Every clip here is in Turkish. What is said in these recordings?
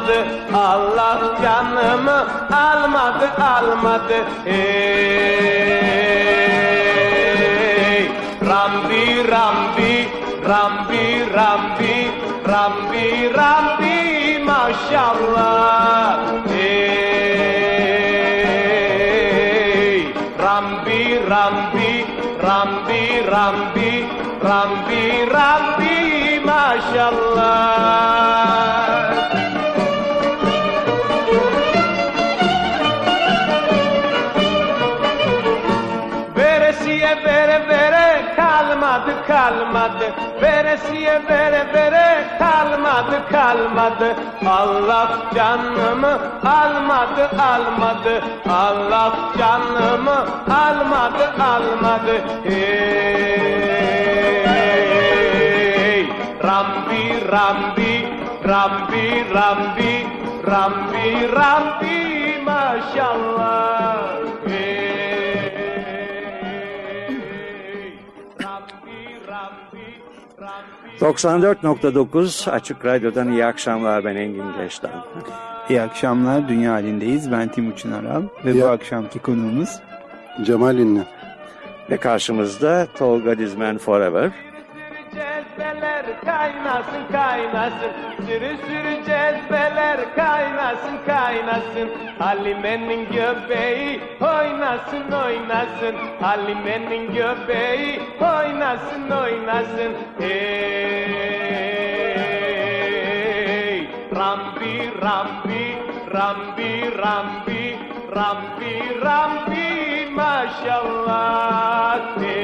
almadı Allah canımı almadı almadı Hey Rambi Rambi Rambi Rambi Rambi Rambi maşallah Rambi, Rambi, Rambi, Rambi, Rambi, maşallah. Kalmadı Allah canımı almadı almadı. Allah canımı almadı almadı. Hey Rambi Rambi Rambi Rambi Rambi Rambi maşallah 94.9 Açık Radyo'dan iyi akşamlar ben Engin Geçten. İyi akşamlar Dünya halindeyiz. Ben Timuçin Aral ve iyi. bu akşamki konuğumuz Cemal Ünlü. Ve karşımızda Tolga Dizmen Forever cezbeler kaynasın kaynasın. Sürü sürü cezbeler kaynasın kaynasın. Halime'nin göbeği oynasın oynasın. Halime'nin göbeği oynasın oynasın. Hey Rambi Rambi Rambi Rambi Rambi Rambi maşallah. Hey.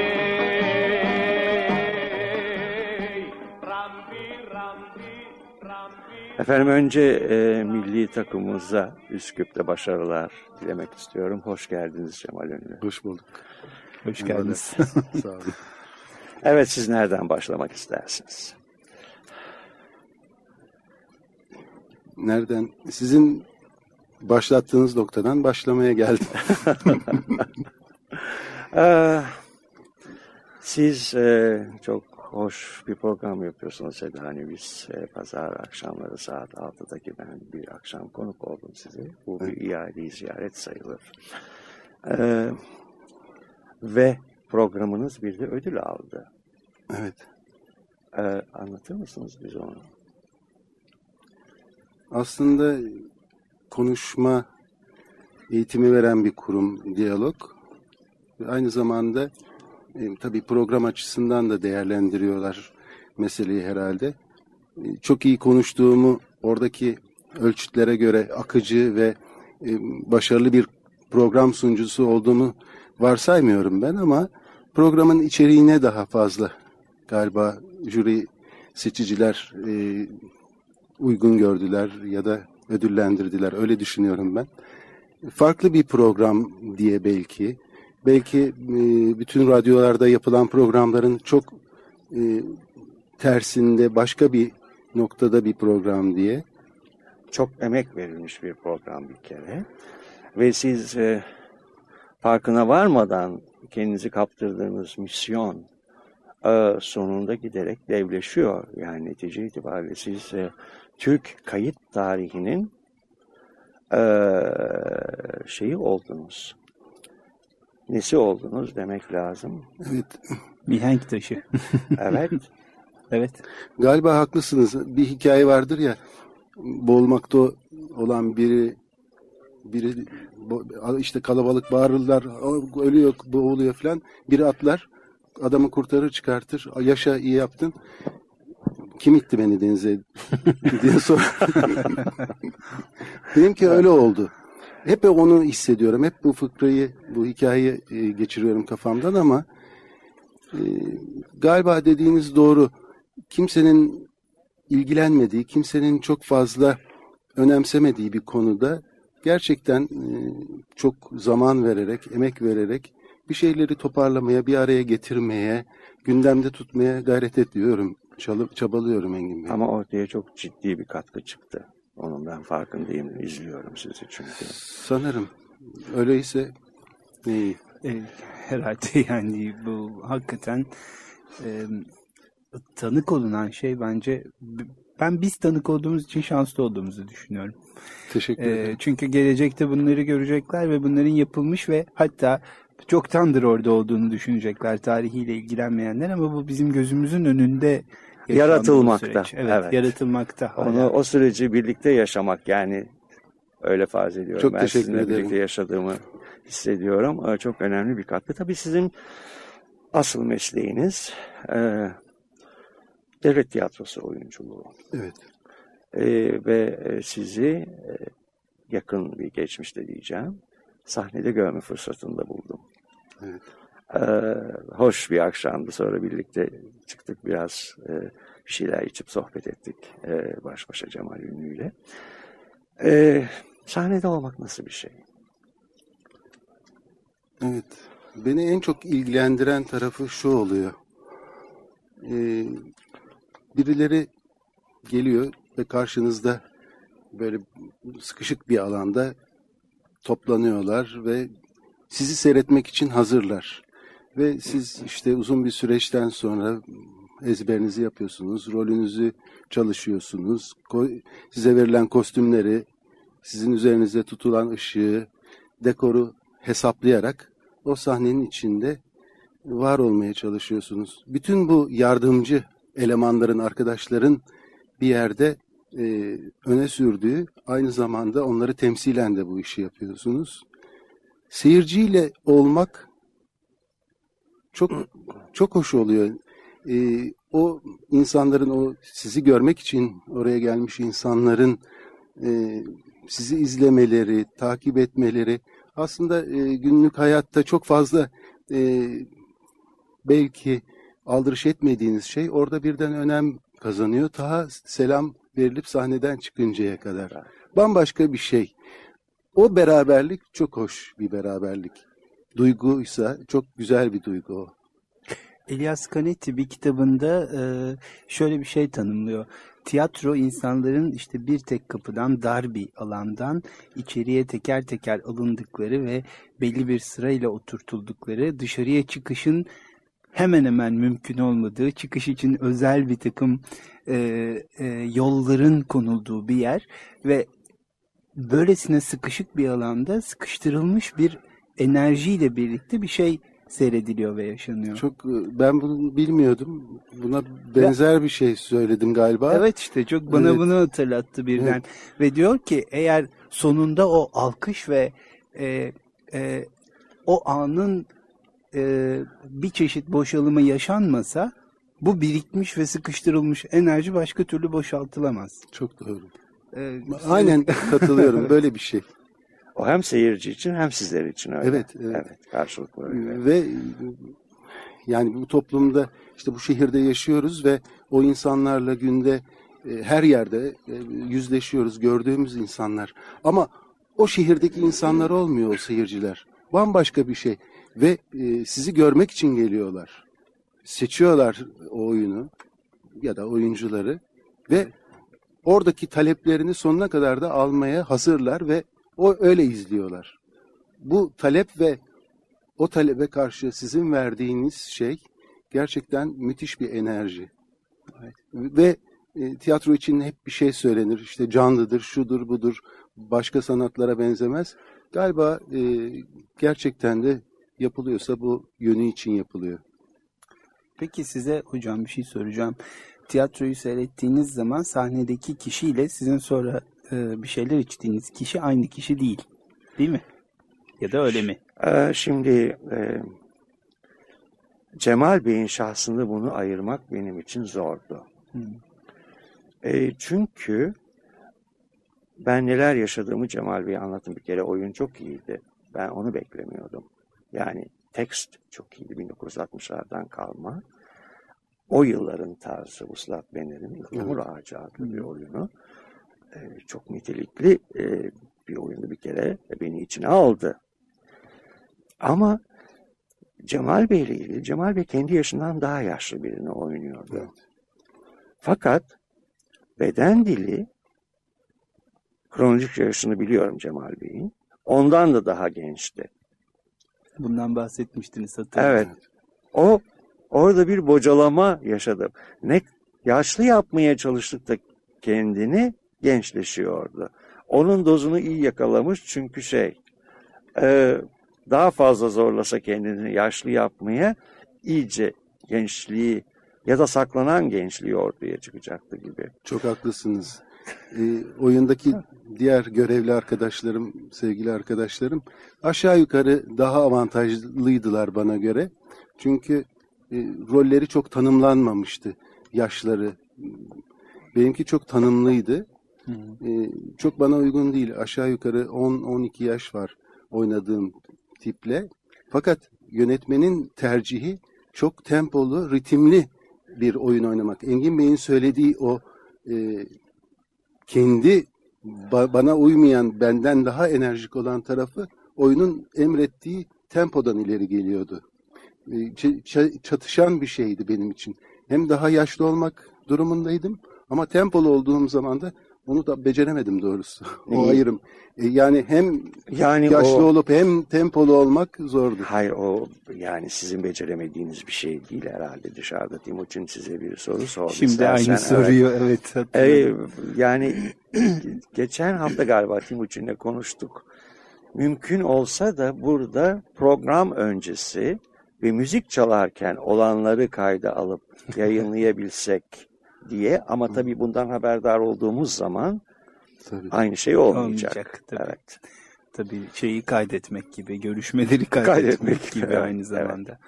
Efendim önce e, milli takımımıza Üsküp'te başarılar dilemek istiyorum. Hoş geldiniz Cemal Ünlü. Hoş bulduk. Hoş geldiniz. Sağ olun. Evet siz nereden başlamak istersiniz? Nereden? Sizin başlattığınız noktadan başlamaya geldim. Ee, siz e, çok hoş bir program yapıyorsunuz Seda. Hani biz e, pazar akşamları saat 6'daki ben bir akşam konuk oldum size. Bu bir iade ziyaret sayılır. Ee, ve programınız bir de ödül aldı. Evet. Ee, anlatır mısınız bize onu? Aslında konuşma eğitimi veren bir kurum diyalog. Aynı zamanda e, tabii program açısından da değerlendiriyorlar meseleyi herhalde. E, çok iyi konuştuğumu oradaki ölçütlere göre akıcı ve e, başarılı bir program sunucusu olduğumu varsaymıyorum ben ama programın içeriğine daha fazla galiba jüri seçiciler uygun gördüler ya da ödüllendirdiler öyle düşünüyorum ben. Farklı bir program diye belki belki e, bütün radyolarda yapılan programların çok e, tersinde başka bir noktada bir program diye. Çok emek verilmiş bir program bir kere. Ve siz e, farkına varmadan kendinizi kaptırdığınız misyon e, sonunda giderek devleşiyor. Yani netice itibariyle siz e, Türk kayıt tarihinin e, şeyi oldunuz nesi oldunuz demek lazım. Evet. Mihenk taşı. evet. evet. Galiba haklısınız. Bir hikaye vardır ya boğulmakta olan biri biri işte kalabalık bağırırlar ölüyor boğuluyor falan biri atlar adamı kurtarır çıkartır yaşa iyi yaptın kim itti beni denize diye sor. Benimki öyle oldu. Hep onu hissediyorum. Hep bu fıkrayı, bu hikayeyi e, geçiriyorum kafamdan ama e, galiba dediğiniz doğru. Kimsenin ilgilenmediği, kimsenin çok fazla önemsemediği bir konuda gerçekten e, çok zaman vererek, emek vererek bir şeyleri toparlamaya, bir araya getirmeye, gündemde tutmaya gayret ediyorum. Çalıp, çabalıyorum Engin Bey. Ama ortaya çok ciddi bir katkı çıktı. Onun ben farkındayım. izliyorum sizi çünkü. Sanırım. Öyleyse iyi. E, herhalde yani bu hakikaten e, tanık olunan şey bence ben biz tanık olduğumuz için şanslı olduğumuzu düşünüyorum. Teşekkür ederim. E, çünkü gelecekte bunları görecekler ve bunların yapılmış ve hatta çoktandır orada olduğunu düşünecekler tarihiyle ilgilenmeyenler ama bu bizim gözümüzün önünde yaratılmakta. Evet, evet, yaratılmakta. Onu hala. o süreci birlikte yaşamak yani öyle farz ediyorum. Çok ben teşekkür sizinle ederim. birlikte yaşadığımı hissediyorum. Çok önemli bir katkı. Tabii sizin asıl mesleğiniz e, devlet tiyatrosu oyunculuğu. Evet. E, ve sizi e, yakın bir geçmişte diyeceğim sahnede görme fırsatını buldum. Evet. Ee, hoş bir akşamdı. Sonra birlikte çıktık biraz e, bir şeyler içip sohbet ettik e, baş başa Cemal Ünlü ile. E, sahnede olmak nasıl bir şey? Evet. Beni en çok ilgilendiren tarafı şu oluyor. Ee, birileri geliyor ve karşınızda böyle sıkışık bir alanda toplanıyorlar ve sizi seyretmek için hazırlar. Ve siz işte uzun bir süreçten sonra ezberinizi yapıyorsunuz, rolünüzü çalışıyorsunuz, size verilen kostümleri, sizin üzerinizde tutulan ışığı, dekoru hesaplayarak o sahnenin içinde var olmaya çalışıyorsunuz. Bütün bu yardımcı elemanların, arkadaşların bir yerde e, öne sürdüğü, aynı zamanda onları temsilen de bu işi yapıyorsunuz. Seyirciyle olmak çok çok hoş oluyor. E, o insanların, o sizi görmek için oraya gelmiş insanların e, sizi izlemeleri, takip etmeleri, aslında e, günlük hayatta çok fazla e, belki aldırış etmediğiniz şey orada birden önem kazanıyor. Ta selam verilip sahneden çıkıncaya kadar. Bambaşka bir şey. O beraberlik çok hoş bir beraberlik. Duyguysa çok güzel bir duygu o. Elias Canetti bir kitabında şöyle bir şey tanımlıyor. Tiyatro insanların işte bir tek kapıdan dar bir alandan içeriye teker teker alındıkları ve belli bir sırayla oturtuldukları dışarıya çıkışın hemen hemen mümkün olmadığı, çıkış için özel bir takım e, e, yolların konulduğu bir yer ve böylesine sıkışık bir alanda sıkıştırılmış bir enerjiyle birlikte bir şey seyrediliyor ve yaşanıyor. Çok ben bunu bilmiyordum. Buna benzer ya, bir şey söyledim galiba. Evet işte çok bana evet. bunu hatırlattı birden. Evet. Ve diyor ki eğer sonunda o alkış ve e, e, o anın e, bir çeşit boşalımı yaşanmasa bu birikmiş ve sıkıştırılmış enerji başka türlü boşaltılamaz. Çok doğru. Ee, Aynen katılıyorum böyle bir şey. O hem seyirci için hem sizler için öyle. Evet, evet. evet karşılıklı öyle. Ve yani bu toplumda işte bu şehirde yaşıyoruz ve o insanlarla günde e, her yerde e, yüzleşiyoruz gördüğümüz insanlar. Ama o şehirdeki insanlar olmuyor o seyirciler. Bambaşka bir şey ve e, sizi görmek için geliyorlar. Seçiyorlar o oyunu ya da oyuncuları ve oradaki taleplerini sonuna kadar da almaya hazırlar ve o öyle izliyorlar. Bu talep ve o talebe karşı sizin verdiğiniz şey gerçekten müthiş bir enerji. Evet. Ve e, tiyatro için hep bir şey söylenir. İşte canlıdır, şudur, budur, başka sanatlara benzemez. Galiba e, gerçekten de yapılıyorsa bu yönü için yapılıyor. Peki size hocam bir şey soracağım. Tiyatroyu seyrettiğiniz zaman sahnedeki kişiyle sizin sonra e, bir şeyler içtiğiniz kişi aynı kişi değil. Değil mi? Ya da öyle mi? Ee, şimdi e, Cemal Bey'in şahsında bunu ayırmak benim için zordu. E, çünkü ben neler yaşadığımı Cemal Bey'e anlattım. Bir kere oyun çok iyiydi. Ben onu beklemiyordum. Yani tekst çok iyiydi 1960'lardan kalma. O yılların tarzı Vuslat Bener'in Ihlamur Ağacı adlı bir oyunu. E, çok nitelikli e, bir oyunu bir kere beni içine aldı. Ama Cemal Bey ile ilgili, Cemal Bey kendi yaşından daha yaşlı birini oynuyordu. Evet. Fakat beden dili kronolojik yaşını biliyorum Cemal Bey'in. Ondan da daha gençti. Bundan bahsetmiştiniz hatırlıyorum. Evet. O orada bir bocalama yaşadım. Ne yaşlı yapmaya çalıştık da kendini gençleşiyordu. Onun dozunu iyi yakalamış çünkü şey e, daha fazla zorlasa kendini yaşlı yapmaya iyice gençliği ya da saklanan gençliği ortaya çıkacaktı gibi. Çok haklısınız. Ee, oyundaki diğer görevli arkadaşlarım, sevgili arkadaşlarım aşağı yukarı daha avantajlıydılar bana göre. Çünkü e, rolleri çok tanımlanmamıştı yaşları. Benimki çok tanımlıydı. Ee, çok bana uygun değil. Aşağı yukarı 10-12 yaş var oynadığım tiple. Fakat yönetmenin tercihi çok tempolu, ritimli bir oyun oynamak. Engin Bey'in söylediği o e, kendi ba- bana uymayan, benden daha enerjik olan tarafı oyunun emrettiği tempodan ileri geliyordu. E, çatışan bir şeydi benim için. Hem daha yaşlı olmak durumundaydım ama tempolu olduğum zaman da onu da beceremedim doğrusu. o İyi. ayrım. E, yani hem Yani yaşlı o olup hem tempolu olmak zordu. hayır o yani sizin beceremediğiniz bir şey değil herhalde dışarıda Timuçin size bir soru sordu. Şimdi İstersen, aynı soruyu evet, Ee, hatırlıyorum. yani geçen hafta galiba Timuçin'le konuştuk. Mümkün olsa da burada program öncesi ve müzik çalarken olanları kayda alıp yayınlayabilsek diye ama tabii bundan haberdar olduğumuz zaman Tabii. aynı şey olmayacak. Olmayacak, tabii. Evet. Tabii şeyi kaydetmek gibi, görüşmeleri kaydetmek, Kaydetmek, gibi evet, aynı zamanda.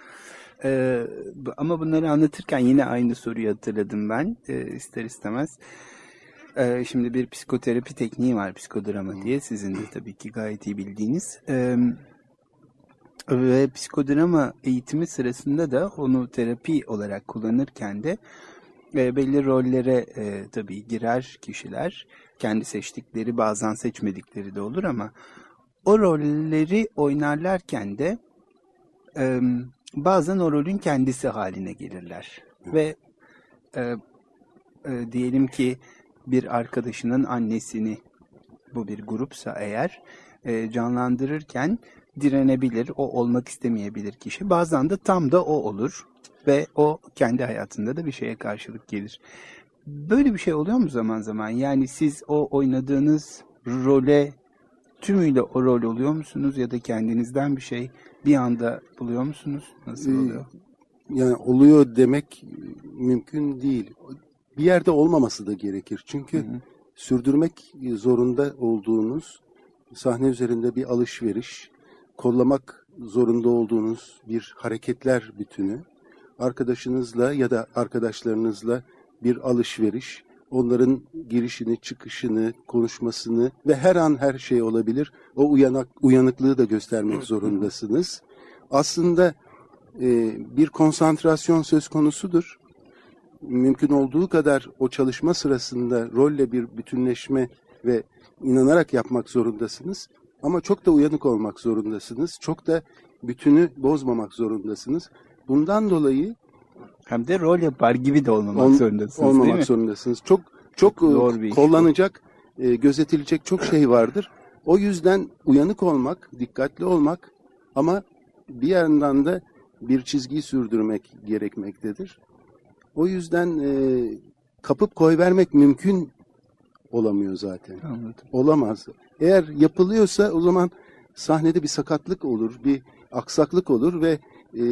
Ee, bu- ama bunları anlatırken yine aynı soruyu hatırladım ben e, ister istemez. Ee, şimdi bir psikoterapi tekniği var psikodrama diye sizin de tabii ki gayet iyi bildiğiniz. Ee, ve psikodrama eğitimi sırasında da onu terapi olarak kullanırken de e, belli rollere e, tabii girer kişiler. Kendi seçtikleri bazen seçmedikleri de olur ama o rolleri oynarlarken de e, bazen o rolün kendisi haline gelirler. Ve e, e, diyelim ki bir arkadaşının annesini bu bir grupsa eğer e, canlandırırken direnebilir, o olmak istemeyebilir kişi. Bazen de tam da o olur ve o kendi hayatında da bir şeye karşılık gelir. Böyle bir şey oluyor mu zaman zaman? Yani siz o oynadığınız role tümüyle o rol oluyor musunuz ya da kendinizden bir şey bir anda buluyor musunuz? Nasıl Ee, oluyor? yani oluyor demek mümkün değil. Bir yerde olmaması da gerekir. Çünkü sürdürmek zorunda olduğunuz sahne üzerinde bir alışveriş, kollamak zorunda olduğunuz bir hareketler bütünü, arkadaşınızla ya da arkadaşlarınızla bir alışveriş, onların girişini, çıkışını, konuşmasını ve her an her şey olabilir. O uyanak, uyanıklığı da göstermek zorundasınız. Aslında e, bir konsantrasyon söz konusudur. Mümkün olduğu kadar o çalışma sırasında rolle bir bütünleşme ve inanarak yapmak zorundasınız. Ama çok da uyanık olmak zorundasınız. Çok da bütünü bozmamak zorundasınız. Bundan dolayı Hem de rol yapar gibi de olmamak ol- zorundasınız değil olmamak mi? zorundasınız. Çok çok zor e, bir kullanacak, e, gözetilecek çok şey vardır. O yüzden uyanık olmak, dikkatli olmak ama bir yandan da bir çizgiyi sürdürmek gerekmektedir. O yüzden e, kapıp koy vermek mümkün olamıyor zaten. Anladım. Olamaz. Eğer yapılıyorsa o zaman sahnede bir sakatlık olur, bir aksaklık olur ve e,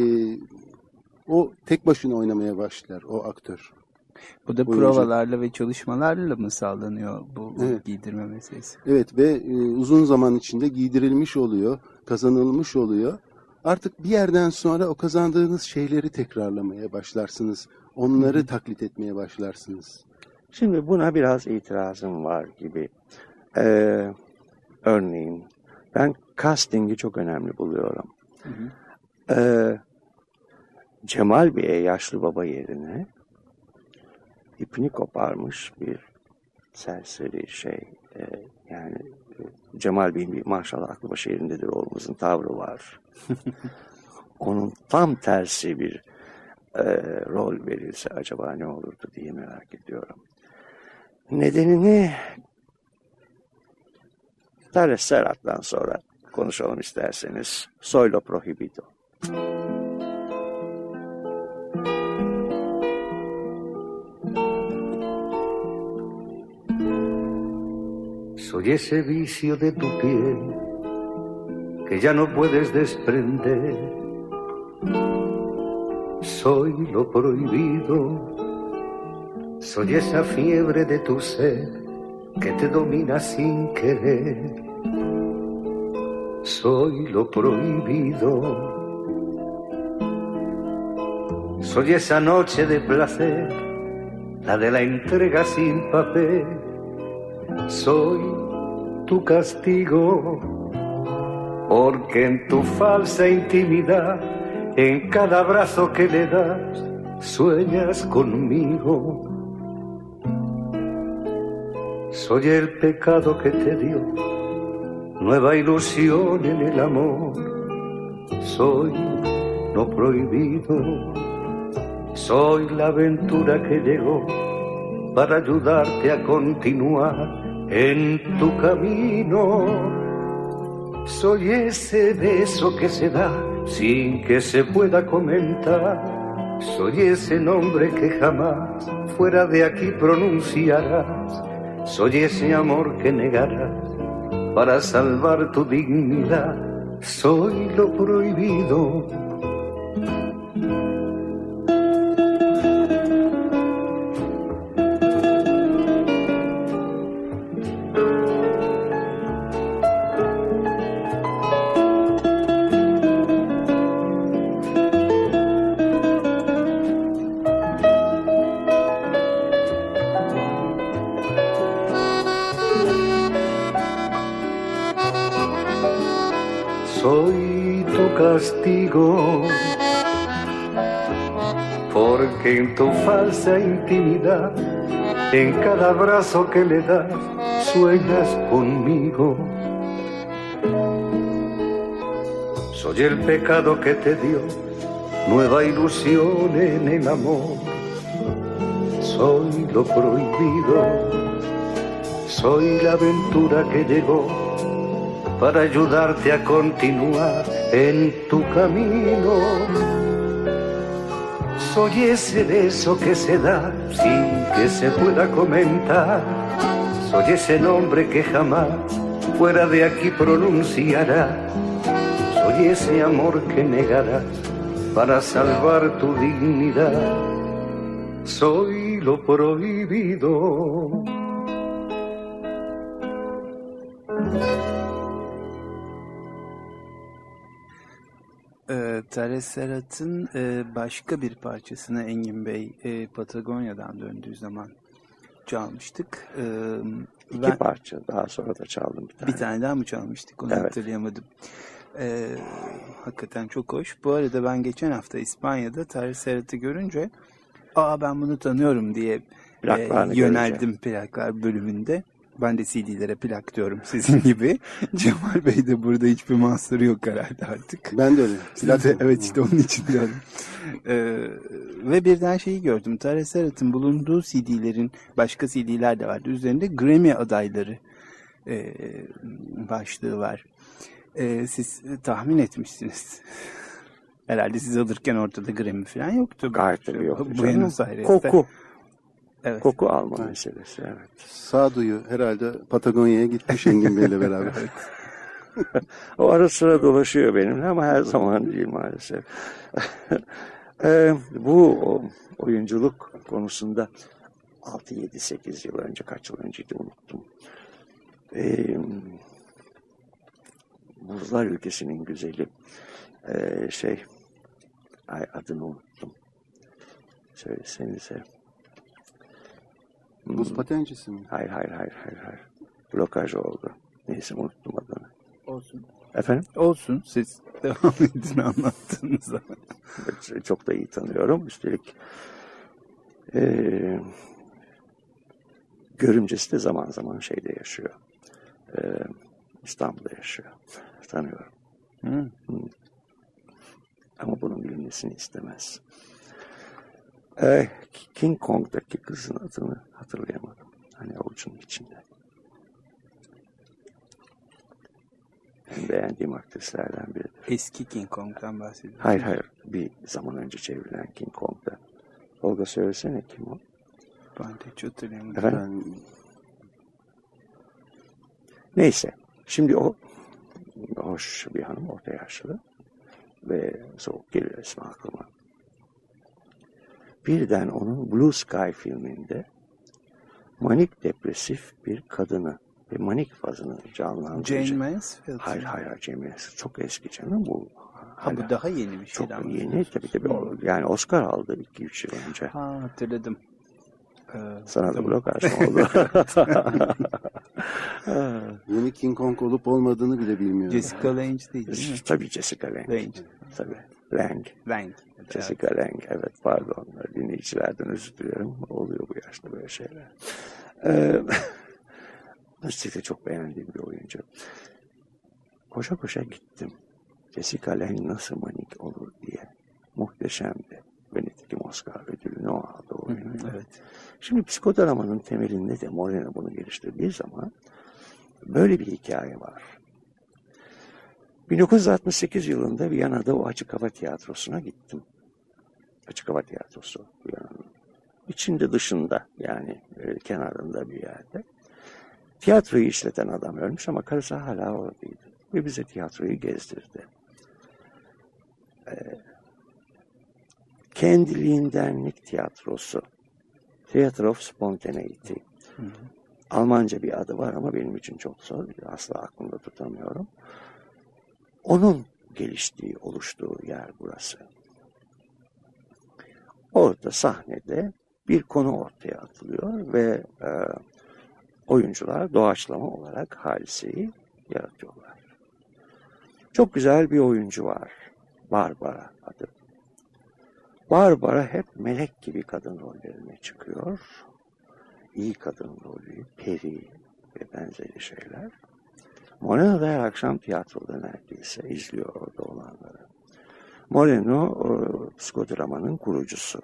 o tek başına oynamaya başlar o aktör. Bu da Oyuncu. provalarla ve çalışmalarla mı sağlanıyor bu Evet. giydirme meselesi? Evet ve e, uzun zaman içinde giydirilmiş oluyor, kazanılmış oluyor. Artık bir yerden sonra o kazandığınız şeyleri tekrarlamaya başlarsınız. Onları taklit etmeye başlarsınız. Şimdi buna biraz itirazım var gibi. Ee, örneğin ben casting'i çok önemli buluyorum. Ee, Cemal Bey'e yaşlı baba yerine ipini koparmış bir serseri şey. Ee, yani e, Cemal Bey'in bir maşallah aklı başı yerindedir olmasın tavrı var. Onun tam tersi bir e, rol verilse acaba ne olurdu diye merak ediyorum. Nedenini Serhat'tan sonra konuşalım isterseniz. Soylo Prohibido. Soy ese vicio de tu piel que ya no puedes desprender. Soy lo prohibido. Soy esa fiebre de tu ser que te domina sin querer. Soy lo prohibido. Soy esa noche de placer, la de la entrega sin papel. Soy tu castigo, porque en tu falsa intimidad, en cada abrazo que le das, sueñas conmigo. Soy el pecado que te dio nueva ilusión en el amor. Soy lo prohibido. Soy la aventura que llegó para ayudarte a continuar en tu camino. Soy ese beso que se da sin que se pueda comentar. Soy ese nombre que jamás fuera de aquí pronunciarás. Soy ese amor que negarás para salvar tu dignidad. Soy lo prohibido. En tu falsa intimidad, en cada abrazo que le das, sueñas conmigo. Soy el pecado que te dio nueva ilusión en el amor. Soy lo prohibido, soy la aventura que llegó para ayudarte a continuar en tu camino. Soy ese beso que se da sin que se pueda comentar. Soy ese nombre que jamás fuera de aquí pronunciará. Soy ese amor que negarás para salvar tu dignidad. Soy lo prohibido. E, Teres Serhat'ın e, başka bir parçasını Engin Bey e, Patagonya'dan döndüğü zaman çalmıştık. E, İki ben- parça daha sonra da çaldım bir tane. Bir tane daha mı çalmıştık onu Evet. hatırlayamadım. Ee, hakikaten çok hoş. Bu arada ben geçen hafta İspanya'da Teres Serhat'ı görünce aa ben bunu tanıyorum diye e, yöneldim plaklar bölümünde. Ben de CD'lere plak diyorum sizin gibi. Cemal Bey de burada hiçbir mahsuru yok herhalde artık. Ben de öyle. Siz de- evet işte onun için diyorum. Ee, ve birden şeyi gördüm. Tare Serhat'ın bulunduğu CD'lerin başka CD'ler de vardı. Üzerinde Grammy adayları e, başlığı var. E, siz tahmin etmişsiniz. Herhalde siz alırken ortada Grammy falan yoktu. Gayet tabii yoktu. Buenos Aires'te. Koku. Evet. Koku alma meselesi evet. Sağduyu herhalde Patagonya'ya gitmiş Engin Bey'le beraber. O ara sıra dolaşıyor benimle ama her zaman değil maalesef. Eee, bu oyunculuk konusunda 6, 7, 8 yıl önce kaç yıl önceydi unuttum. Eee Buzlar ülkesinin güzeli eee, şey ay adını unuttum. Söylesenize. Buz patencisi mi? Hayır hayır hayır hayır. hayır. Blokaj oldu. Neyse unuttum adını. Olsun. Efendim? Olsun. Siz devam edin anlattığınıza. Çok da iyi tanıyorum. Üstelik eee görümcesi de zaman zaman şeyde yaşıyor. Eee, İstanbul'da yaşıyor. Tanıyorum. Hı. Ama bunun bilinmesini istemez. Ee, King Kong'daki kızın adını hatırlayamadım. Hani avucunun içinde. En beğendiğim aktrislerden biridir. Eski King Kong'dan bahsediyorum. Hayır hayır. Bir zaman önce çevrilen King Kong'da. Olga söylesene kim o? Ben de hiç hatırlayamadım. Ben Neyse. Şimdi o hoş bir hanım orta yaşlı ve soğuk geliyor ismi aklıma. Birden onun Blue Sky filminde manik depresif bir kadını ve manik fazını canlandıracak. Jane Mansfield. Hayır hayır Jane Mansfield çok eski canım bu. Ha bu daha yeni bir çok şeyden yeni tabii tabii o- yani Oscar aldı 2-3 yıl önce. Ha hatırladım. Ee, Sana da mı oldu? yeni King Kong olup olmadığını bile bilmiyorum. Jessica Lange değil, değil mi? tabii Jessica Lange. Lange. Tabii. Lange. Lange. Jessica Lange. Evet pardon. Dinleyicilerden özür diliyorum. Oluyor bu yaşta böyle şeyler. Ee, çok beğendiğim bir oyuncu. Koşa koşa gittim. Jessica Lange nasıl manik olur diye. Muhteşemdi. Ve nitekim Oscar ödülünü o aldı o. Evet. Şimdi psikodramanın temelinde de Moreno bunu geliştirdiği zaman böyle bir hikaye var. 1968 yılında Viyana'da o Açık Hava Tiyatrosu'na gittim. Açık Hava Tiyatrosu Viyana'nın. İçinde dışında yani e, kenarında bir yerde. Tiyatroyu işleten adam ölmüş ama karısı hala oradaydı. Ve bize tiyatroyu gezdirdi. Ee, kendiliğindenlik tiyatrosu. Theater of Spontaneity. Almanca bir adı var ama benim için çok zor. Asla aklımda tutamıyorum. Onun geliştiği, oluştuğu yer burası. Orada sahnede bir konu ortaya atılıyor ve e, oyuncular doğaçlama olarak hadiseyi yaratıyorlar. Çok güzel bir oyuncu var. Barbara adı. Barbara hep melek gibi kadın rollerine çıkıyor. İyi kadın rolü, peri ve benzeri şeyler. Moreno her akşam tiyatroda neredeyse izliyor orada olanları. Moreno o, psikodramanın kurucusu.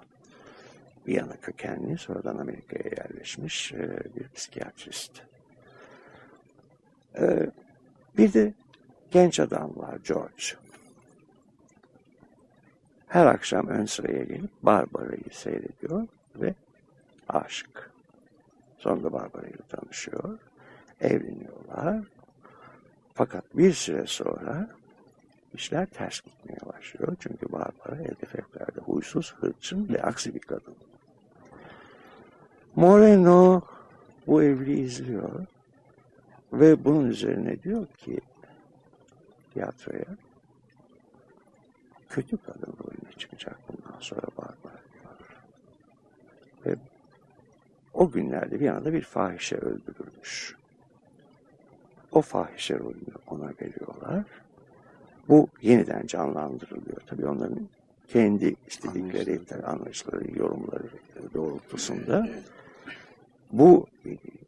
Viyana kökenli, sonradan Amerika'ya yerleşmiş e, bir psikiyatrist. E, bir de genç adam var George. Her akşam ön sıraya gelip Barbara'yı seyrediyor ve aşık. Sonra da Barbara ile tanışıyor. Evleniyorlar. Fakat bir süre sonra işler ters gitmeye başlıyor. Çünkü Barbara evde fevkalade huysuz, hırçın ve aksi bir kadın. Moreno bu evliliği izliyor ve bunun üzerine diyor ki tiyatroya kötü kadın rolüne çıkacak bundan sonra Barbara diyor. Ve o günlerde bir anda bir fahişe öldürülmüş. O fahişe rolünü ona veriyorlar. Bu yeniden canlandırılıyor. Tabii onların kendi istedikleri anlayışları, yorumları doğrultusunda. Bu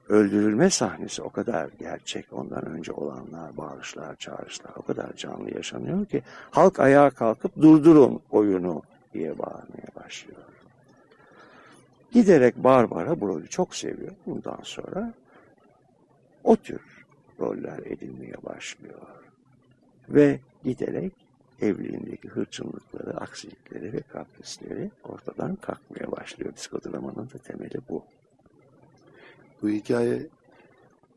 öldürülme sahnesi o kadar gerçek. Ondan önce olanlar, bağırışlar, çağrışlar o kadar canlı yaşanıyor ki halk ayağa kalkıp durdurun oyunu diye bağırmaya başlıyor. Giderek Barbara bu rolü çok seviyor. Bundan sonra o tür roller edinmeye başlıyor. Ve giderek evliliğindeki hırçınlıkları, aksilikleri ve kaprisleri ortadan kalkmaya başlıyor. Psikodramanın da temeli bu. Bu hikaye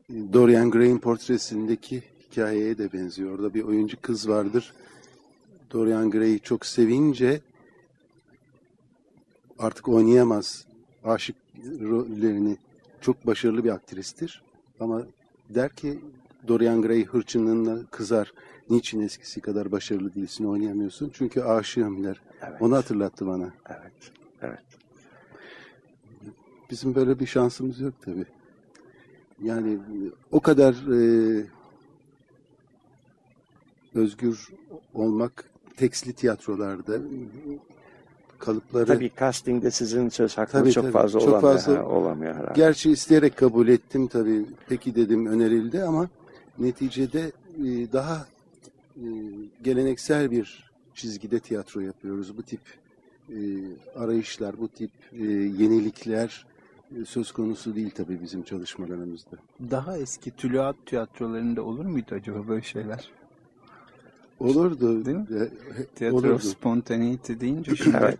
Dorian Gray'in portresindeki hikayeye de benziyor. Orada bir oyuncu kız vardır. Dorian Gray'i çok sevince artık oynayamaz. Aşık rollerini çok başarılı bir aktristir. Ama der ki Dorian Gray hırçınlığına kızar. Niçin eskisi kadar başarılı değilsin, oynayamıyorsun? Çünkü aşığım der. Evet. Onu hatırlattı bana. Evet, evet. bizim böyle bir şansımız yok tabii. Yani o kadar e, özgür olmak tekstli tiyatrolarda kalıpları Tabii castingde sizin söz hakkınız Tabii, çok tabii. fazla Çok olamıyor, fazla- ha, olamıyor herhalde. Gerçi isteyerek kabul ettim tabii. Peki dedim önerildi ama neticede e, daha e, geleneksel bir çizgide tiyatro yapıyoruz. Bu tip e, arayışlar, bu tip e, yenilikler söz konusu değil tabii bizim çalışmalarımızda. Daha eski tülyat tiyatrolarında olur muydu acaba böyle şeyler? Olurdu. Değil mi? E, Tiyatro olurdu. spontaneity deyince şimdi Evet.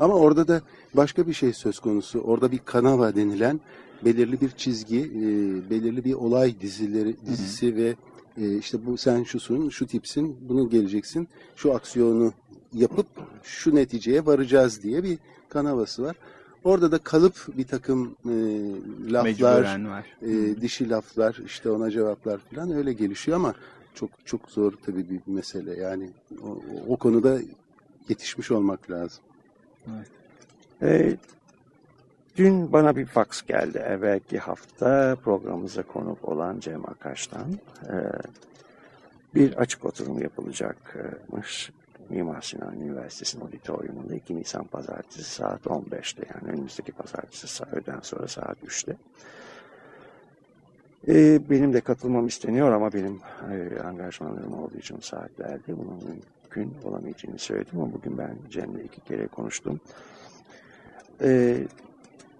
Ama orada da başka bir şey söz konusu. Orada bir kanava denilen belirli bir çizgi, e, belirli bir olay dizileri dizisi ve e, işte bu sen şusun, şu tipsin, bunu geleceksin, şu aksiyonu yapıp şu neticeye varacağız diye bir kanavası var. Orada da kalıp bir takım e, laflar, e, dişi laflar, işte ona cevaplar falan öyle gelişiyor ama çok çok zor tabii bir mesele. Yani o, o konuda yetişmiş olmak lazım. Ee, dün bana bir fax geldi. Evvelki hafta programımıza konuk olan Cem Akaş'tan. Ee, bir açık oturum yapılacakmış. Mimar Sinan Üniversitesi'nin auditoriumunda 2 Nisan Pazartesi saat 15'te yani önümüzdeki Pazartesi öğleden sonra saat 3'te. Ee, benim de katılmam isteniyor ama benim e, angajmanlarım olduğu için saatlerde bunun mümkün olamayacağını söyledim ama bugün ben Cem'le iki kere konuştum. Ee,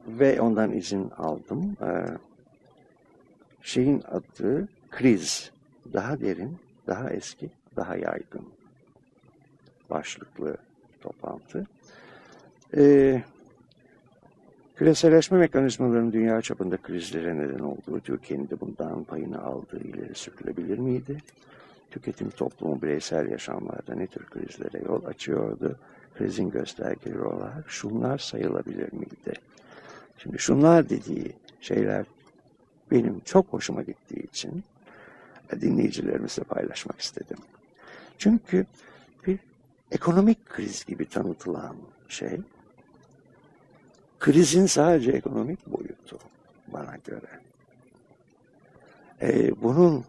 ve ondan izin aldım. Ee, şeyin adı kriz. Daha derin, daha eski, daha yaygın. Başlıklı toplantı. Ee, küreselleşme mekanizmalarının dünya çapında krizlere neden olduğu, Türkiye'nin de bundan payını aldığı ileri sürülebilir miydi? Tüketim toplumu bireysel yaşamlarda ne tür krizlere yol açıyordu? Krizin göstergeleri olarak şunlar sayılabilir miydi? Şimdi şunlar dediği şeyler benim çok hoşuma gittiği için dinleyicilerimizle paylaşmak istedim. Çünkü bir ekonomik kriz gibi tanıtılan şey, krizin sadece ekonomik boyutu bana göre. Ee, bunun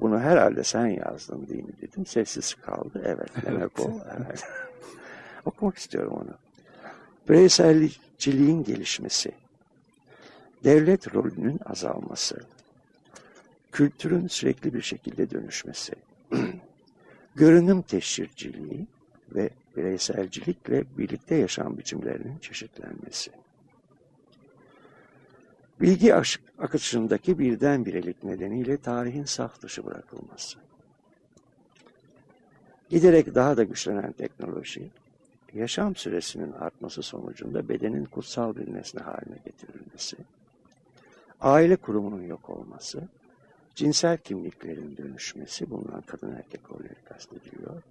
bunu herhalde sen yazdın değil mi dedim. Sessiz kaldı. Evet demek o. Evet. Okumak istiyorum onu. Bireyselciliğin gelişmesi, devlet rolünün azalması, kültürün sürekli bir şekilde dönüşmesi, görünüm teşhirciliği ve bireyselcilikle birlikte yaşam biçimlerinin çeşitlenmesi. Bilgi akışındaki birdenbirelik nedeniyle tarihin saf dışı bırakılması. Giderek daha da güçlenen teknoloji, yaşam süresinin artması sonucunda bedenin kutsal bir nesne haline getirilmesi, aile kurumunun yok olması, cinsel kimliklerin dönüşmesi, bundan kadın erkek rolleri kastediliyor,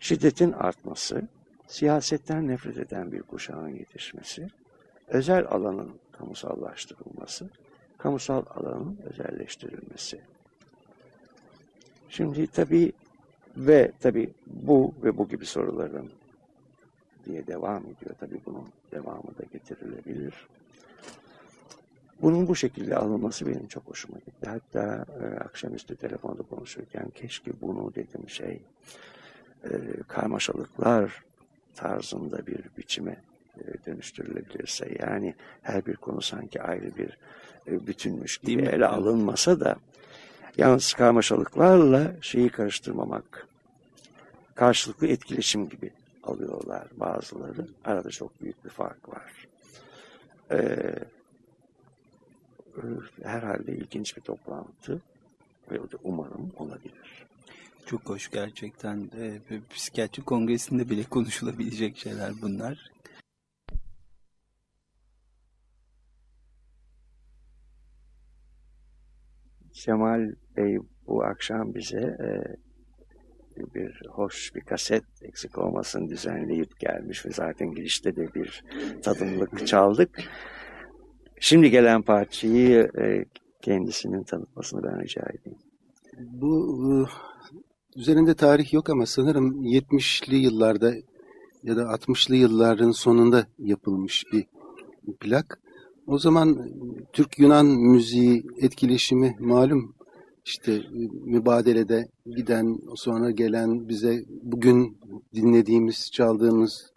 şiddetin artması, siyasetten nefret eden bir kuşağın yetişmesi, özel alanın kamusallaştırılması, kamusal alanın özelleştirilmesi. Şimdi tabii ve tabii bu ve bu gibi soruların diye devam ediyor. Tabii bunun devamı da getirilebilir. Bunun bu şekilde alınması benim çok hoşuma gitti. Hatta e, akşamüstü telefonda konuşurken keşke bunu dedim şey e, karmaşalıklar tarzında bir biçime e, dönüştürülebilirse yani her bir konu sanki ayrı bir e, bütünmüş gibi Değil mi? ele alınmasa da yalnız karmaşalıklarla şeyi karıştırmamak karşılıklı etkileşim gibi alıyorlar bazıları. Arada çok büyük bir fark var. Ee, herhalde ilginç bir toplantı ve umarım olabilir. Çok hoş gerçekten. Ee, psikiyatri kongresinde bile konuşulabilecek şeyler bunlar. Cemal Bey bu akşam bize e, bir hoş bir kaset eksik olmasın düzenleyip gelmiş ve zaten girişte de bir tadımlık çaldık. Şimdi gelen parçayı e, kendisinin tanıtmasını ben rica edeyim. Bu e, üzerinde tarih yok ama sanırım 70'li yıllarda ya da 60'lı yılların sonunda yapılmış bir plak. O zaman Türk-Yunan müziği etkileşimi malum işte e, mübadelede giden sonra gelen bize bugün dinlediğimiz, çaldığımız,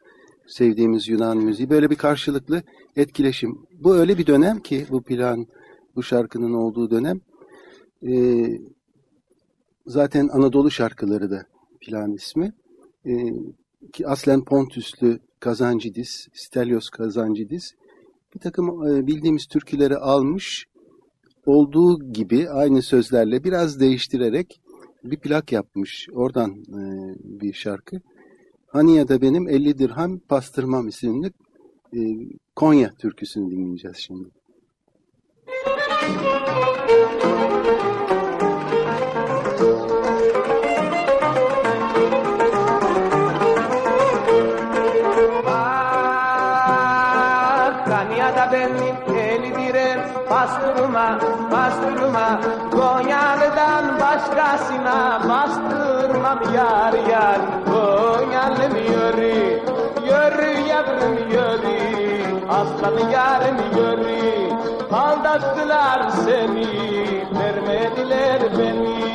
sevdiğimiz Yunan müziği böyle bir karşılıklı etkileşim. Bu öyle bir dönem ki bu plan, bu şarkının olduğu dönem. E, zaten Anadolu şarkıları da plan ismi. E, ki aslen Pontuslu Kazancidis, Stelios Kazancidis bir takım e, bildiğimiz türküleri almış olduğu gibi aynı sözlerle biraz değiştirerek bir plak yapmış. Oradan e, bir şarkı. Hani ya da benim 50 dirham pastırmam isimli e, Konya türküsünü dinleyeceğiz şimdi. da bastırmam yar yar Konyalım yürü yürü yavrum yürü. Aslan yarım yürü aldattılar seni vermediler beni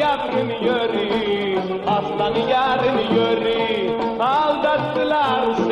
yavrum yürü Aslan yarım yürü, aldattılar seni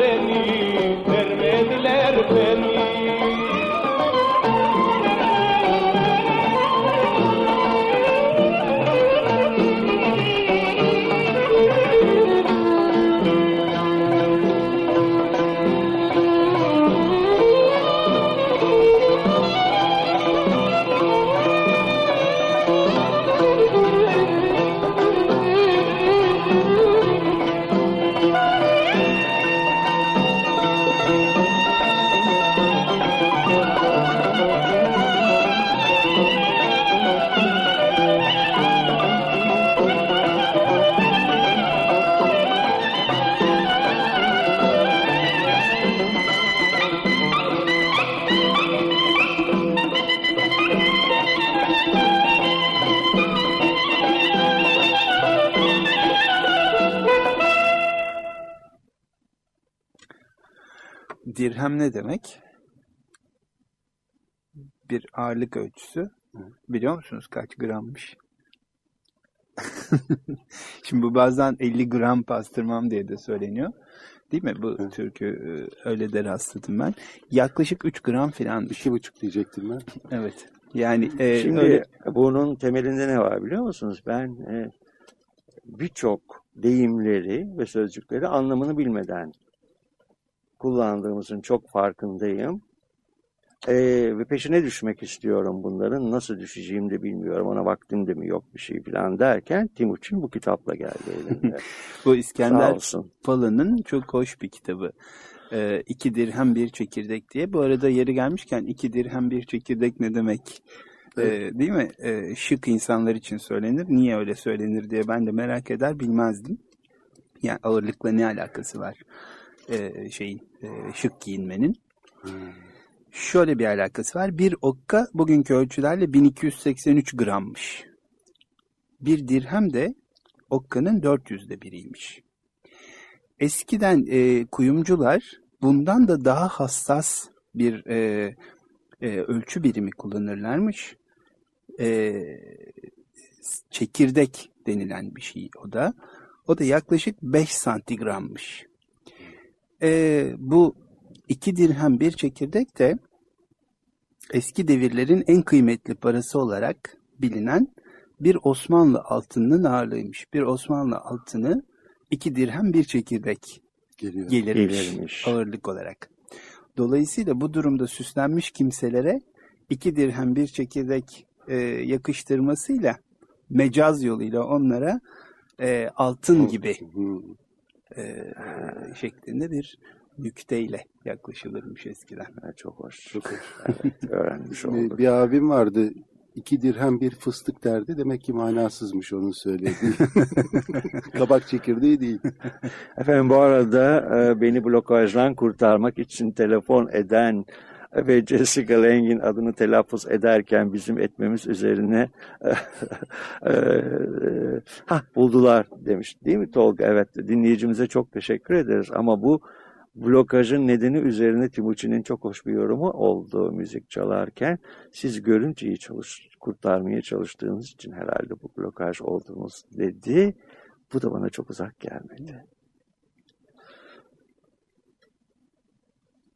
Dirhem ne demek? Bir ağırlık ölçüsü. Biliyor musunuz kaç grammış? Şimdi bu bazen 50 gram pastırmam diye de söyleniyor. Değil mi? Bu Evet. türkü e, öyle de rastladım ben. Yaklaşık 3 gram. İki buçuk diyecektim ben. Evet. Yani e, Şimdi öyle bunun temelinde ne var biliyor musunuz? Ben e, birçok deyimleri ve sözcükleri anlamını bilmeden kullandığımızın çok farkındayım. E, ve peşine düşmek istiyorum bunların. Nasıl düşeceğimi de bilmiyorum. Ona vaktim de mi yok bir şey falan derken Timuçin bu kitapla geldi elinde. bu İskender. Pala'nın çok hoş bir kitabı. Ee, iki dirhem bir çekirdek diye. Bu arada yeri gelmişken iki dirhem bir çekirdek ne demek? Ee, değil mi? Ee, şık insanlar için söylenir. Niye öyle söylenir diye ben de merak eder bilmezdim. Yani ağırlıkla ne alakası var? E, şeyin e, şık giyinmenin. Şöyle bir alakası var. Bir okka bugünkü ölçülerle 1283 grammış. Bir dirhem de okkanın 400'de biriymiş. Eskiden e, kuyumcular bundan da daha hassas bir e, e, ölçü birimi kullanırlarmış. E, çekirdek denilen bir şey o da. O da yaklaşık 5 santigrammış. E, bu iki dirhem bir çekirdek de eski devirlerin en kıymetli parası olarak bilinen bir Osmanlı altınının ağırlığıymış. Bir Osmanlı altını iki dirhem bir çekirdek Geliyor. gelirmiş, Gelirmiş. ağırlık olarak. Dolayısıyla bu durumda süslenmiş kimselere iki dirhem bir çekirdek e, yakıştırmasıyla mecaz yoluyla onlara e, altın gibi. E, şeklinde bir nükteyle yaklaşılırmış eskiden. Evet, çok hoş. Evet, öğrenmiş Bir, olduk. bir abim vardı. iki dirhem bir fıstık derdi. Demek ki manasızmış onun söylediği. Kabak çekirdeği değil. Efendim bu arada e, beni blokajdan kurtarmak için telefon eden ve Jessica Lange'in adını telaffuz ederken bizim etmemiz üzerine e, ha buldular demiş değil mi Tolga? Evet dinleyicimize çok teşekkür ederiz ama bu blokajın nedeni üzerine Timuçin'in çok hoş bir yorumu oldu müzik çalarken. Siz görünce iyi çalış, kurtarmaya çalıştığınız için herhalde bu blokaj oldunuz dedi. Bu da bana çok uzak gelmedi.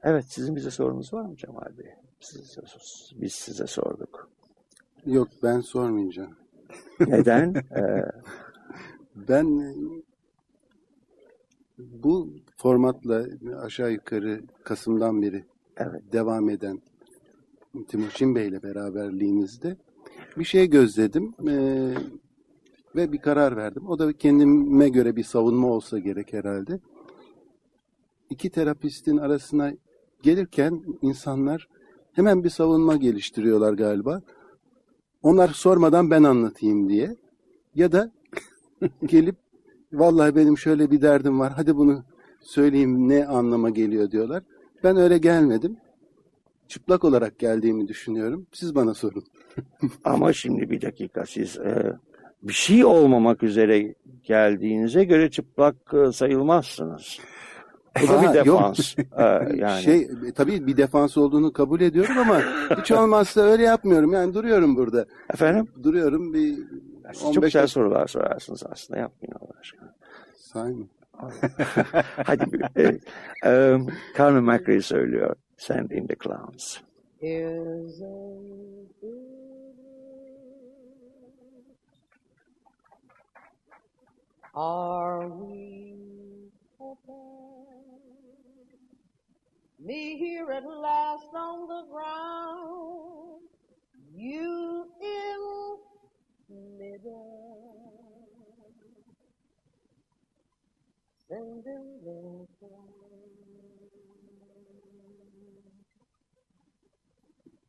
Evet, sizin bize sorunuz var mı Cemal Bey? Size, biz size sorduk. Yok ben sormayacağım. Neden? Ee, Ben bu formatla aşağı yukarı Kasım'dan beri evet, devam eden Timuçin Bey'le beraberliğinizde bir şey gözledim eee, ve bir karar verdim. O da kendime göre bir savunma olsa gerek herhalde. İki terapistin arasına gelirken insanlar hemen bir savunma geliştiriyorlar galiba. Onlar sormadan ben anlatayım diye. Ya da gelip vallahi benim şöyle bir derdim var hadi bunu söyleyeyim ne anlama geliyor diyorlar. Ben öyle gelmedim. Çıplak olarak geldiğimi düşünüyorum. Siz bana sorun. ama şimdi bir dakika siz e, bir şey olmamak üzere geldiğinize göre çıplak e, sayılmazsınız. Bu da bir defans. Ee, yani. Şey tabii bir defans olduğunu kabul ediyorum ama hiç olmazsa öyle yapmıyorum. Yani duruyorum burada. Efendim? Duruyorum bir Siz çok 15 güzel dakika sorular sorarsınız aslında. Yapmayın Allah aşkına. say mı? Hadi. evet. Ee, Carmen McRae söylüyor. Send in the clowns. a Are we Me here at last on the ground, you in middle, sending the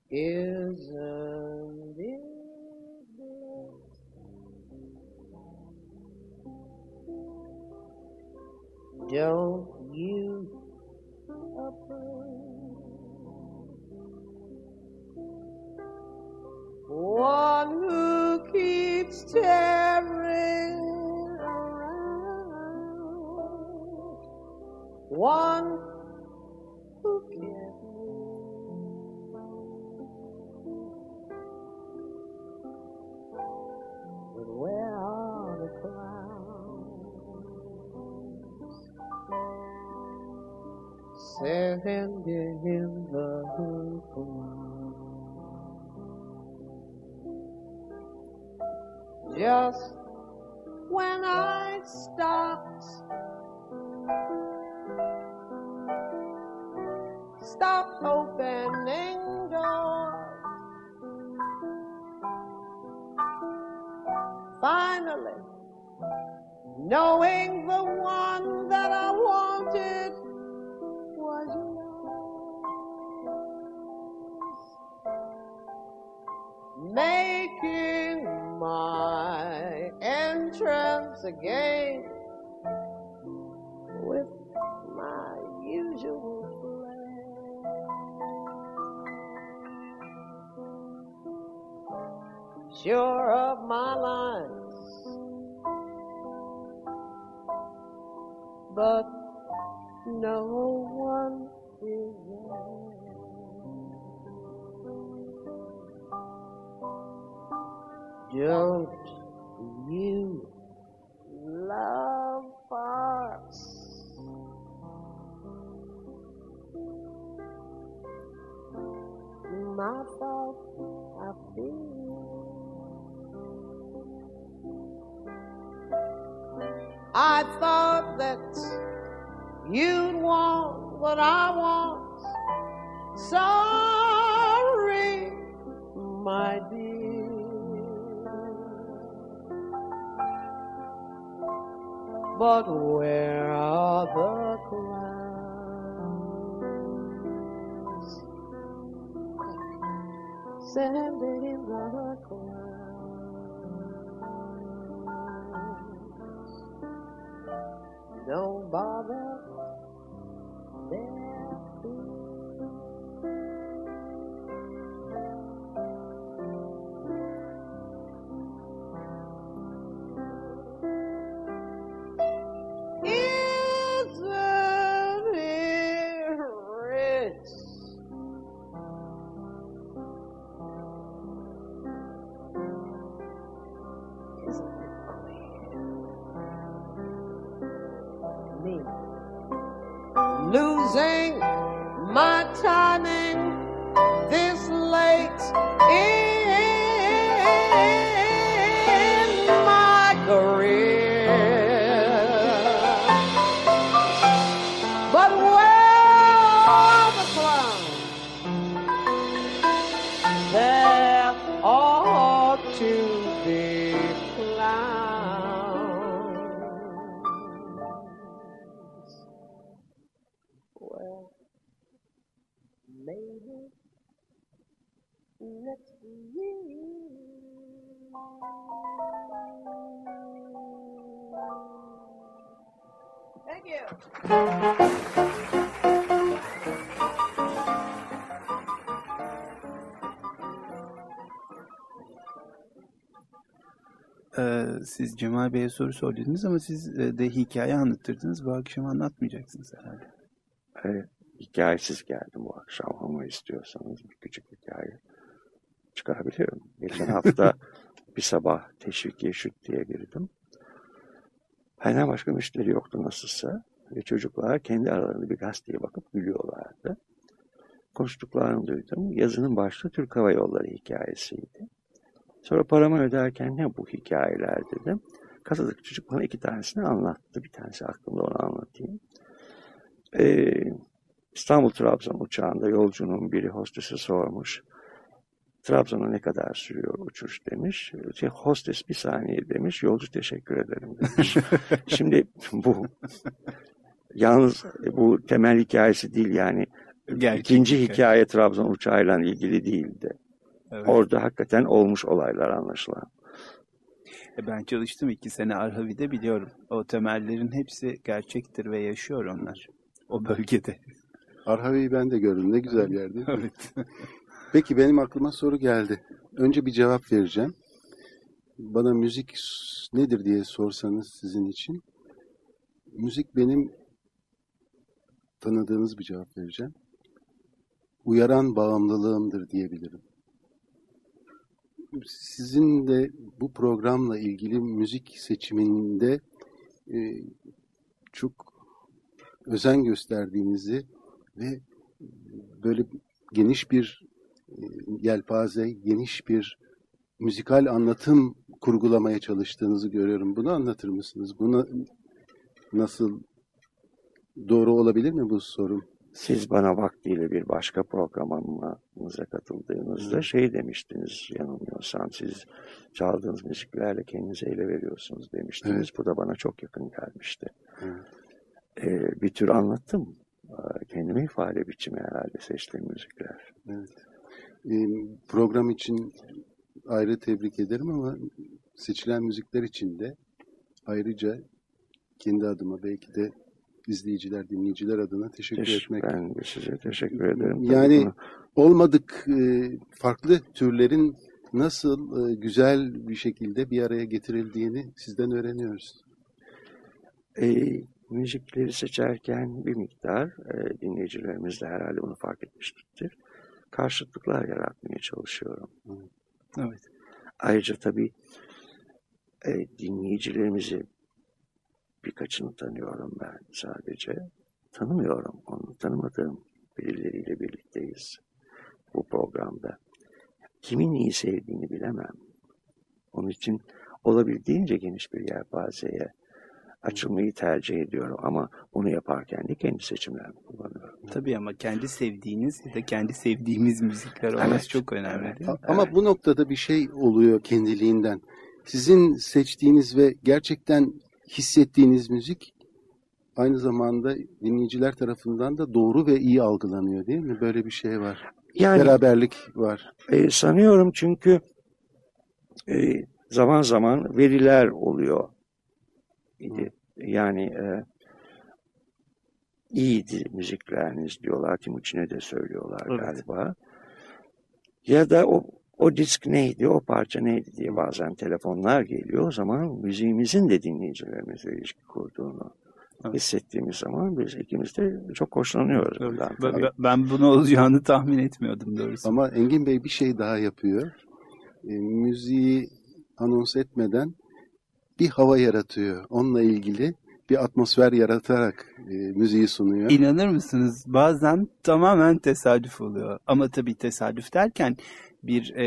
Isn't it blessed? Don't you One who keeps tearing around, one who can't But where are the clouds? Sending in the clouds. Just when I stopped, stopped opening doors. finally knowing the one that I wanted again with my usual plan. Sure of my lines, but no one is there. Don't that you'd want what I want. Sorry, my dear. But where are the clouds? Sending in the clouds. Don't bother. Their siz Cemal Bey'e soru sordunuz ama siz e, de hikaye anlattırdınız. Bu akşam anlatmayacaksınız herhalde. Evet, hikayesiz geldim bu akşam ama istiyorsanız bir küçük hikaye çıkarabilirim. Geçen hafta bir sabah teşvikiye şut diye girdim. Benden başka müşteri yoktu nasılsa. Ve çocuklar kendi aralarında bir gazeteye bakıp gülüyorlardı. Konuştuklarını duydum. Yazının başlığı Türk Hava Yolları hikayesiydi. Sonra paramı öderken ne bu hikayeler dedim. Kasadaki çocuk bana iki tanesini anlattı. Bir tanesi aklımda onu anlatayım. Ee, İstanbul-Trabzon uçağında yolcunun biri hostesi sormuş. Trabzon'a ne kadar sürüyor uçuş demiş. Şey, hostes bir saniye demiş. Yolcu teşekkür ederim demiş. Şimdi bu yalnız bu temel hikayesi değil yani. Gerçek ikinci hikaye. hikaye Trabzon uçağıyla ilgili değildi. Evet. Orada hakikaten olmuş olaylar anlaşılan. E, Ben çalıştım iki sene Arhavi'de biliyorum. O temellerin hepsi gerçektir ve yaşıyor onlar. O bölgede. Arhavi'yi ben de gördüm. Ne güzel yer değil mi? Evet. Peki benim aklıma soru geldi. Önce bir cevap vereceğim. Bana müzik nedir diye sorsanız sizin için. Müzik benim tanıdığınız bir cevap vereceğim. Uyaran bağımlılığımdır diyebilirim. Sizin de bu programla ilgili müzik seçiminde e, çok özen gösterdiğinizi ve böyle geniş bir e, yelpaze, geniş bir müzikal anlatım kurgulamaya çalıştığınızı görüyorum. Bunu anlatır mısınız? Buna nasıl doğru olabilir mi bu sorum? Siz bana vaktiyle bir başka programımıza katıldığınızda şey demiştiniz yanılmıyorsam siz çaldığınız müziklerle kendinizi ele veriyorsunuz demiştiniz. Bu da bana çok yakın gelmişti. Evet. Ee, bir tür anlattım. Ee, Kendime ifade biçimi herhalde seçtiğim müzikler. Evet. E, program için ayrı tebrik ederim ama seçilen müzikler için de ayrıca kendi adıma belki de izleyiciler, dinleyiciler adına teşekkür Teş- etmek ben de size teşekkür ederim. Yani olmadık e, farklı türlerin nasıl e, güzel bir şekilde bir araya getirildiğini sizden öğreniyoruz. E, müzikleri seçerken bir miktar e, dinleyicilerimiz de herhalde bunu fark etmiştir. Karşıtlıklar yaratmaya çalışıyorum. Evet. Ayrıca tabii e, dinleyicilerimizi birkaçını tanıyorum ben sadece. Tanımıyorum onu. Tanımadığım birileriyle birlikteyiz bu programda. Kimin iyi sevdiğini bilemem. Onun için olabildiğince geniş bir yelpazeye açılmayı tercih ediyorum ama bunu yaparken de kendi seçimlerimi kullanıyorum. Tabii ama kendi sevdiğiniz ya da kendi sevdiğimiz müzikler olması Evet. çok önemli Evet. değil mi? Ama bu noktada bir şey oluyor kendiliğinden. Sizin seçtiğiniz ve gerçekten hissettiğiniz müzik aynı zamanda dinleyiciler tarafından da doğru ve iyi algılanıyor değil mi? Böyle bir şey var. Yani Beraberlik var. e, sanıyorum çünkü e, zaman zaman veriler oluyor idi. Yani e, iyiydi müzikleriniz diyorlar. Timuçin'e de söylüyorlar Evet. galiba. Ya da o, o disk neydi, o parça neydi diye bazen telefonlar geliyor. O zaman müziğimizin de dinleyicilerimizle ilişki kurduğunu Evet. hissettiğimiz zaman biz ikimiz de çok hoşlanıyoruz. Evet. bundan. Ben, ben- ben bunu olacağını tahmin etmiyordum doğrusu. Ama Engin Bey bir şey daha yapıyor. E, müziği anons etmeden bir hava yaratıyor. Onunla ilgili bir atmosfer yaratarak e, müziği sunuyor. İnanır mısınız? Bazen tamamen tesadüf oluyor. Ama tabii tesadüf derken bir e,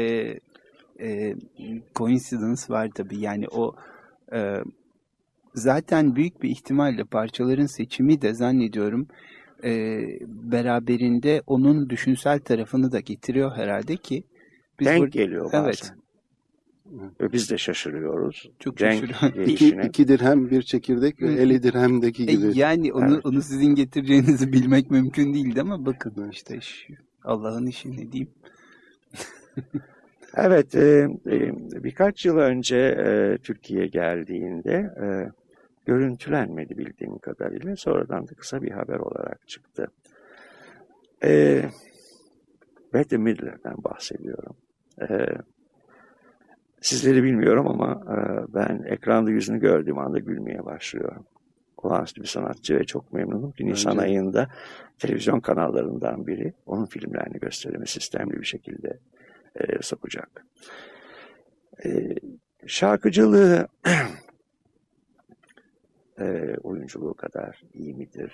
e, coincidence var tabii. Yani o e, zaten büyük bir ihtimalle parçaların seçimi de zannediyorum e, beraberinde onun düşünsel tarafını da getiriyor herhalde ki biz Denk burada- geliyor bazen. Evet. Ve biz de şaşırıyoruz. Çok Denk şaşırıyorum. İki, iki dirhem bir çekirdek ve eli dirhemdeki E, gibi. yani onu Evet. onu sizin getireceğinizi bilmek mümkün değildi ama bakın işte Allah'ın işi ne diyeyim. Evet, e, e, birkaç yıl önce e, Türkiye geldiğinde e, görüntülenmedi bildiğim kadarıyla. Sonradan da kısa bir haber olarak çıktı. E, Bette Midler'den bahsediyorum. E, sizleri bilmiyorum ama e, ben ekranda yüzünü gördüğüm anda gülmeye başlıyorum. Olağanüstü bir sanatçı ve çok memnunum ki Nisan de. ayında televizyon kanallarından biri onun filmlerini gösterimi sistemli bir şekilde e, sokacak. E, şarkıcılığı e, oyunculuğu kadar iyi midir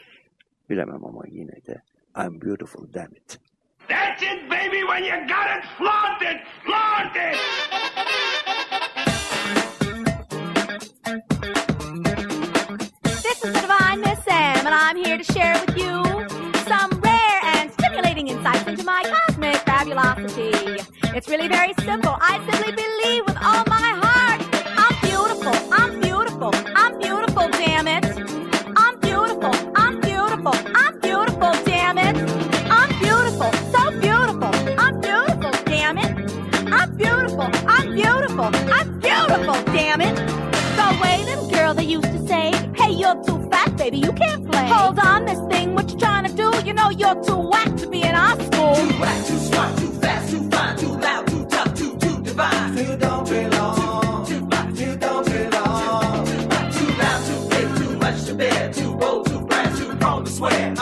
bilemem ama yine de I'm beautiful damn it. That's it, baby. When you got it, flaunt it, flaunt it. This is the Divine Miss Sam, and I'm here to share with you some rare and stimulating insights into my cosmic fabulosity. It's really very simple. I simply believe with all my heart. I'm beautiful. I'm beautiful. I'm beautiful, damn it. I'm beautiful. I'm beautiful. I'm beautiful, damn it. I'm beautiful. So beautiful. I'm beautiful, damn it. I'm beautiful. I'm beautiful. I'm beautiful, damn it. The way little girl they used to say, you're too fat, baby, you can't play. Hold on, this thing, what you trying to do? You know you're too whack to be in our school. Too whack, too smart, too fast, too fine, too loud, too tough, too, too divine. You don't belong. Too much, you don't belong. Too much, too loud, too big, too much to bear, too bold, too brash, too prone to swear.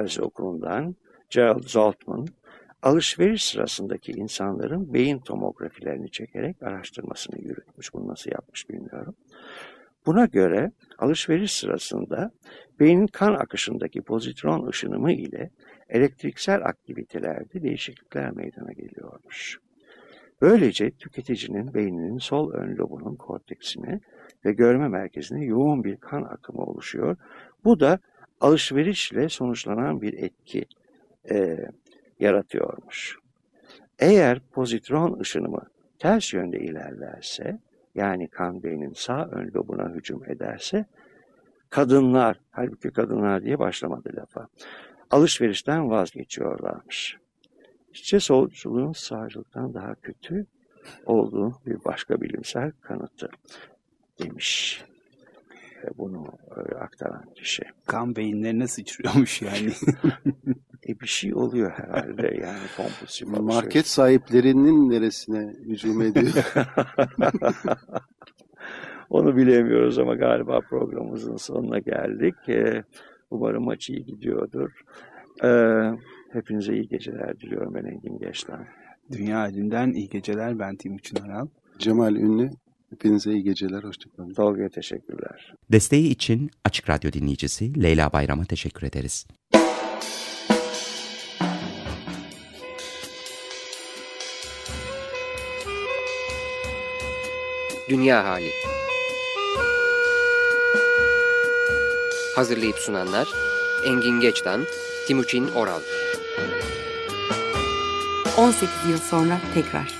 İdaresi Okulu'ndan Gerald Zaltman, alışveriş sırasındaki insanların beyin tomografilerini çekerek araştırmasını yürütmüş. Bunu nasıl yapmış bilmiyorum. Buna göre alışveriş sırasında beynin kan akışındaki pozitron ışınımı ile elektriksel aktivitelerde değişiklikler meydana geliyormuş. Böylece tüketicinin beyninin sol ön lobunun korteksine ve görme merkezine yoğun bir kan akımı oluşuyor. Bu da alışverişle sonuçlanan bir etki e, yaratıyormuş. Eğer pozitron ışınımı ters yönde ilerlerse, yani kan beynin sağ ön lobuna hücum ederse, kadınlar, halbuki kadınlar diye başlamadı lafa, alışverişten vazgeçiyorlarmış. İşçi solculuğun sağcılıktan daha kötü olduğu bir başka bilimsel kanıtı demiş bunu e, aktaran kişi. Kan beyinlerine sıçrıyormuş yani. e bir şey oluyor herhalde yani kompulsif Market sahiplerinin neresine hücum ediyor? Onu bilemiyoruz ama galiba programımızın sonuna geldik. E, umarım maç iyi gidiyordur. E, hepinize iyi geceler diliyorum ben Engin Geçten. Dünya elinden iyi geceler ben Timuçin Aral. Cemal Ünlü Hepinize iyi geceler, hoşçakalın. Tolga'ya teşekkürler. Desteği için Açık Radyo dinleyicisi Leyla Bayram'a teşekkür ederiz. Dünya Hali Hazırlayıp sunanlar Engin Geçtan, Timuçin Oral 18 yıl sonra tekrar